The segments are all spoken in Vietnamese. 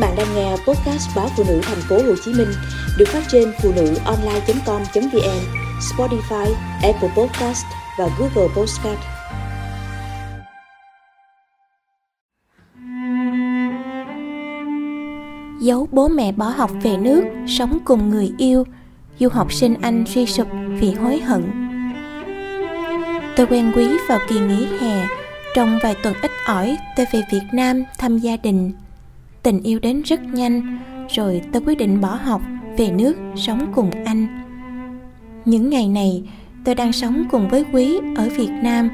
bạn đang nghe podcast báo phụ nữ thành phố Hồ Chí Minh được phát trên phụ nữ online.com.vn, Spotify, Apple Podcast và Google Podcast. Giấu bố mẹ bỏ học về nước, sống cùng người yêu, du học sinh Anh suy sụp vì hối hận. Tôi quen Quý vào kỳ nghỉ hè, trong vài tuần ít ỏi tôi về Việt Nam thăm gia đình tình yêu đến rất nhanh, rồi tôi quyết định bỏ học, về nước, sống cùng anh. Những ngày này, tôi đang sống cùng với quý ở việt nam.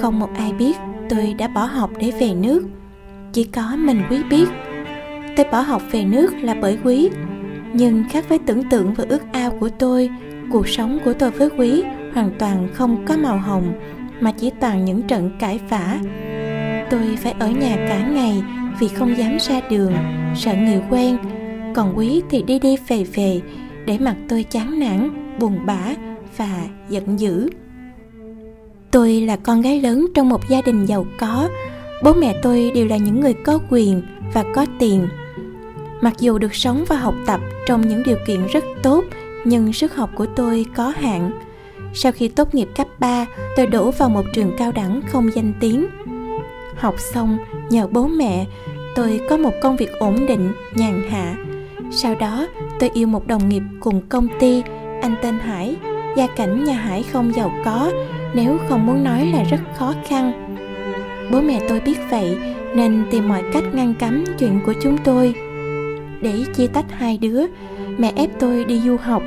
Không một ai biết tôi đã bỏ học để về nước. Chỉ có mình quý biết. Tôi bỏ học về nước là bởi quý. Nhưng khác với tưởng tượng và ước ao của tôi, cuộc sống của tôi với quý hoàn toàn không có màu hồng, mà chỉ toàn những trận cãi vã. Tôi phải ở nhà cả ngày vì không dám ra đường sợ người quen. Còn quý thì đi đi về về để mặt tôi chán nản buồn bã và giận dữ. Tôi là con gái lớn trong một gia đình giàu có. Bố mẹ tôi đều là những người có quyền và có tiền. Mặc dù được sống và học tập trong những điều kiện rất tốt nhưng sức học của tôi có hạn. Sau khi tốt nghiệp cấp 3, tôi đổ vào một trường cao đẳng không danh tiếng. Học xong, nhờ bố mẹ, tôi có một công việc ổn định nhàn hạ. Sau đó tôi yêu một đồng nghiệp cùng công ty anh tên hải. Gia cảnh nhà hải không giàu có nếu không muốn nói là rất khó khăn. Bố mẹ tôi biết vậy nên tìm mọi cách ngăn cấm chuyện của chúng tôi. Để chia tách hai đứa mẹ ép tôi đi du học.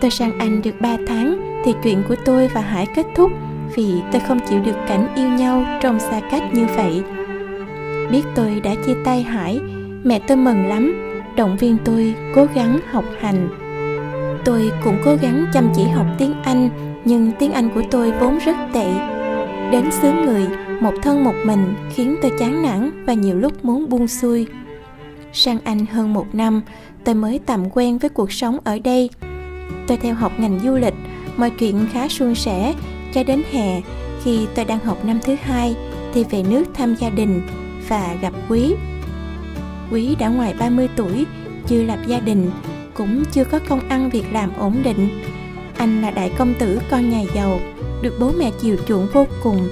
Tôi sang anh được 3 tháng thì chuyện của tôi và hải kết thúc vì tôi không chịu được cảnh yêu nhau trong xa cách như vậy biết tôi đã chia tay hải. Mẹ tôi mừng lắm. Động viên tôi cố gắng học hành. Tôi cũng cố gắng chăm chỉ học tiếng anh, nhưng tiếng anh của tôi vốn rất tệ. Đến xứ người, một thân một mình khiến tôi chán nản và nhiều lúc muốn buông xuôi. Sang anh hơn một năm, tôi mới tạm quen với cuộc sống ở đây. Tôi theo học ngành du lịch, mọi chuyện khá suôn sẻ cho đến hè. Khi tôi đang học năm thứ hai, thì về nước thăm gia đình và gặp Quý. Quý đã ngoài 30 tuổi, chưa lập gia đình, cũng chưa có công ăn việc làm ổn định. Anh là đại công tử con nhà giàu, được bố mẹ chiều chuộng vô cùng,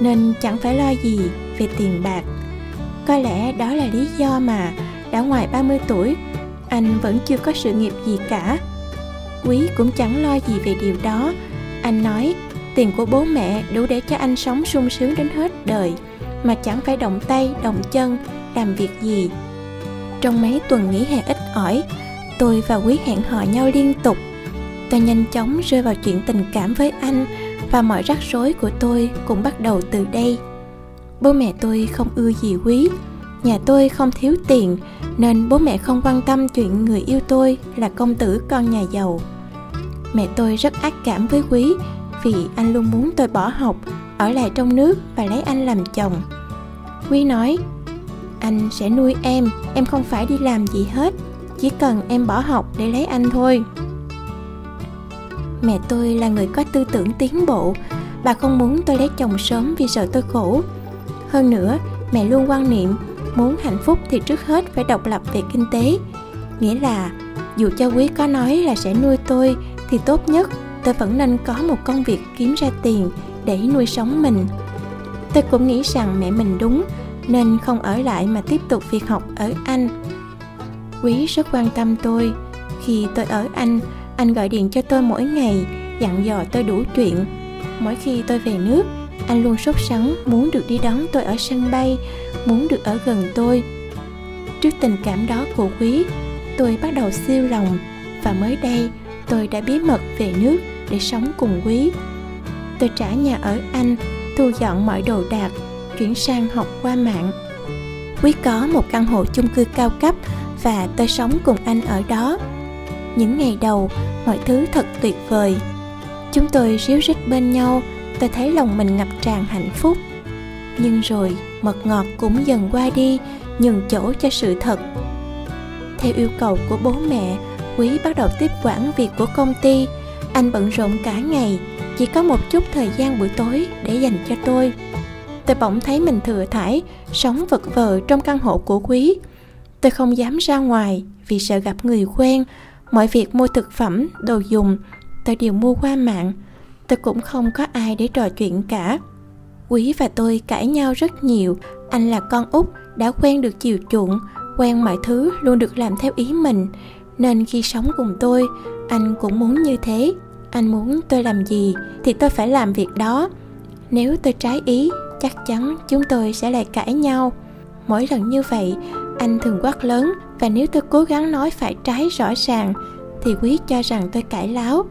nên chẳng phải lo gì về tiền bạc. Có lẽ đó là lý do mà đã ngoài 30 tuổi, anh vẫn chưa có sự nghiệp gì cả. Quý cũng chẳng lo gì về điều đó. Anh nói, tiền của bố mẹ đủ để cho anh sống sung sướng đến hết đời mà chẳng phải động tay, động chân, làm việc gì. Trong mấy tuần nghỉ hè ít ỏi, tôi và quý hẹn hò nhau liên tục. Tôi nhanh chóng rơi vào chuyện tình cảm với anh và mọi rắc rối của tôi cũng bắt đầu từ đây. Bố mẹ tôi không ưa gì quý, nhà tôi không thiếu tiền, nên bố mẹ không quan tâm chuyện người yêu tôi là công tử con nhà giàu. Mẹ tôi rất ác cảm với quý vì anh luôn muốn tôi bỏ học ở lại trong nước và lấy anh làm chồng. Quý nói, anh sẽ nuôi em em không phải đi làm gì hết, chỉ cần em bỏ học để lấy anh thôi. Mẹ tôi là người có tư tưởng tiến bộ, bà không muốn tôi lấy chồng sớm vì sợ tôi khổ. Hơn nữa, mẹ luôn quan niệm muốn hạnh phúc thì trước hết phải độc lập về kinh tế. Nghĩa là, dù cho quý có nói là sẽ nuôi tôi thì tốt nhất tôi vẫn nên có một công việc kiếm ra tiền để nuôi sống mình. Tôi cũng nghĩ rằng mẹ mình đúng, nên không ở lại mà tiếp tục việc học ở anh. Quý rất quan tâm tôi. Khi tôi ở anh anh gọi điện cho tôi mỗi ngày, dặn dò tôi đủ chuyện. Mỗi khi tôi về nước, anh luôn sốt sắng muốn được đi đón tôi ở sân bay, muốn được ở gần tôi. Trước tình cảm đó của quý, tôi bắt đầu siêu lòng và mới đây tôi đã bí mật về nước để sống cùng quý tôi trả nhà ở anh, thu dọn mọi đồ đạc, chuyển sang học qua mạng. Quý có một căn hộ chung cư cao cấp và tôi sống cùng anh ở đó. Những ngày đầu, mọi thứ thật tuyệt vời. Chúng tôi ríu rít bên nhau, tôi thấy lòng mình ngập tràn hạnh phúc. Nhưng rồi, mật ngọt cũng dần qua đi, nhường chỗ cho sự thật. Theo yêu cầu của bố mẹ, quý bắt đầu tiếp quản việc của công ty. Anh bận rộn cả ngày chỉ có một chút thời gian buổi tối để dành cho tôi. Tôi bỗng thấy mình thừa thải, sống vật vờ trong căn hộ của quý. Tôi không dám ra ngoài vì sợ gặp người quen. Mọi việc mua thực phẩm, đồ dùng, tôi đều mua qua mạng. Tôi cũng không có ai để trò chuyện cả. Quý và tôi cãi nhau rất nhiều. Anh là con út, đã quen được chiều chuộng, quen mọi thứ luôn được làm theo ý mình. Nên khi sống cùng tôi, anh cũng muốn như thế anh muốn tôi làm gì thì tôi phải làm việc đó. Nếu tôi trái ý, chắc chắn chúng tôi sẽ lại cãi nhau. Mỗi lần như vậy, anh thường quát lớn và nếu tôi cố gắng nói phải trái rõ ràng, thì quý cho rằng tôi cãi láo.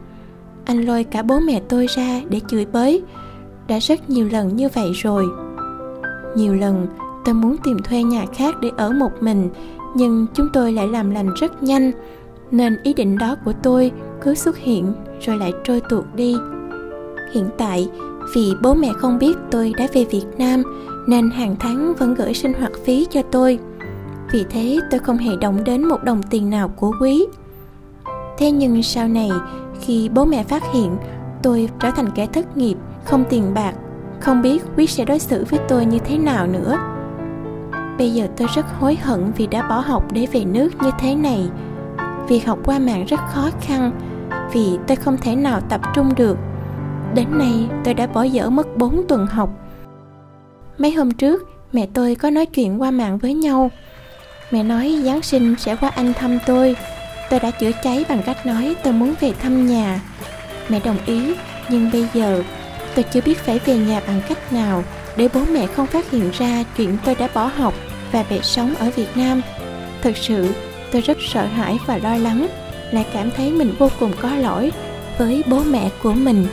Anh lôi cả bố mẹ tôi ra để chửi bới. Đã rất nhiều lần như vậy rồi. Nhiều lần, tôi muốn tìm thuê nhà khác để ở một mình, nhưng chúng tôi lại làm lành rất nhanh nên ý định đó của tôi cứ xuất hiện rồi lại trôi tuột đi. Hiện tại, vì bố mẹ không biết tôi đã về việt nam nên hàng tháng vẫn gửi sinh hoạt phí cho tôi. Vì thế tôi không hề động đến một đồng tiền nào của quý. Thế nhưng sau này, khi bố mẹ phát hiện tôi trở thành kẻ thất nghiệp, không tiền bạc, không biết quý sẽ đối xử với tôi như thế nào nữa. Bây giờ tôi rất hối hận vì đã bỏ học để về nước như thế này việc học qua mạng rất khó khăn, vì tôi không thể nào tập trung được. Đến nay, tôi đã bỏ dở mất 4 tuần học. Mấy hôm trước, mẹ tôi có nói chuyện qua mạng với nhau. Mẹ nói giáng sinh sẽ qua anh thăm tôi. Tôi đã chữa cháy bằng cách nói tôi muốn về thăm nhà. Mẹ đồng ý, nhưng bây giờ tôi chưa biết phải về nhà bằng cách nào để bố mẹ không phát hiện ra chuyện tôi đã bỏ học và về sống ở việt nam. Thực sự tôi rất sợ hãi và lo lắng, lại cảm thấy mình vô cùng có lỗi với bố mẹ của mình.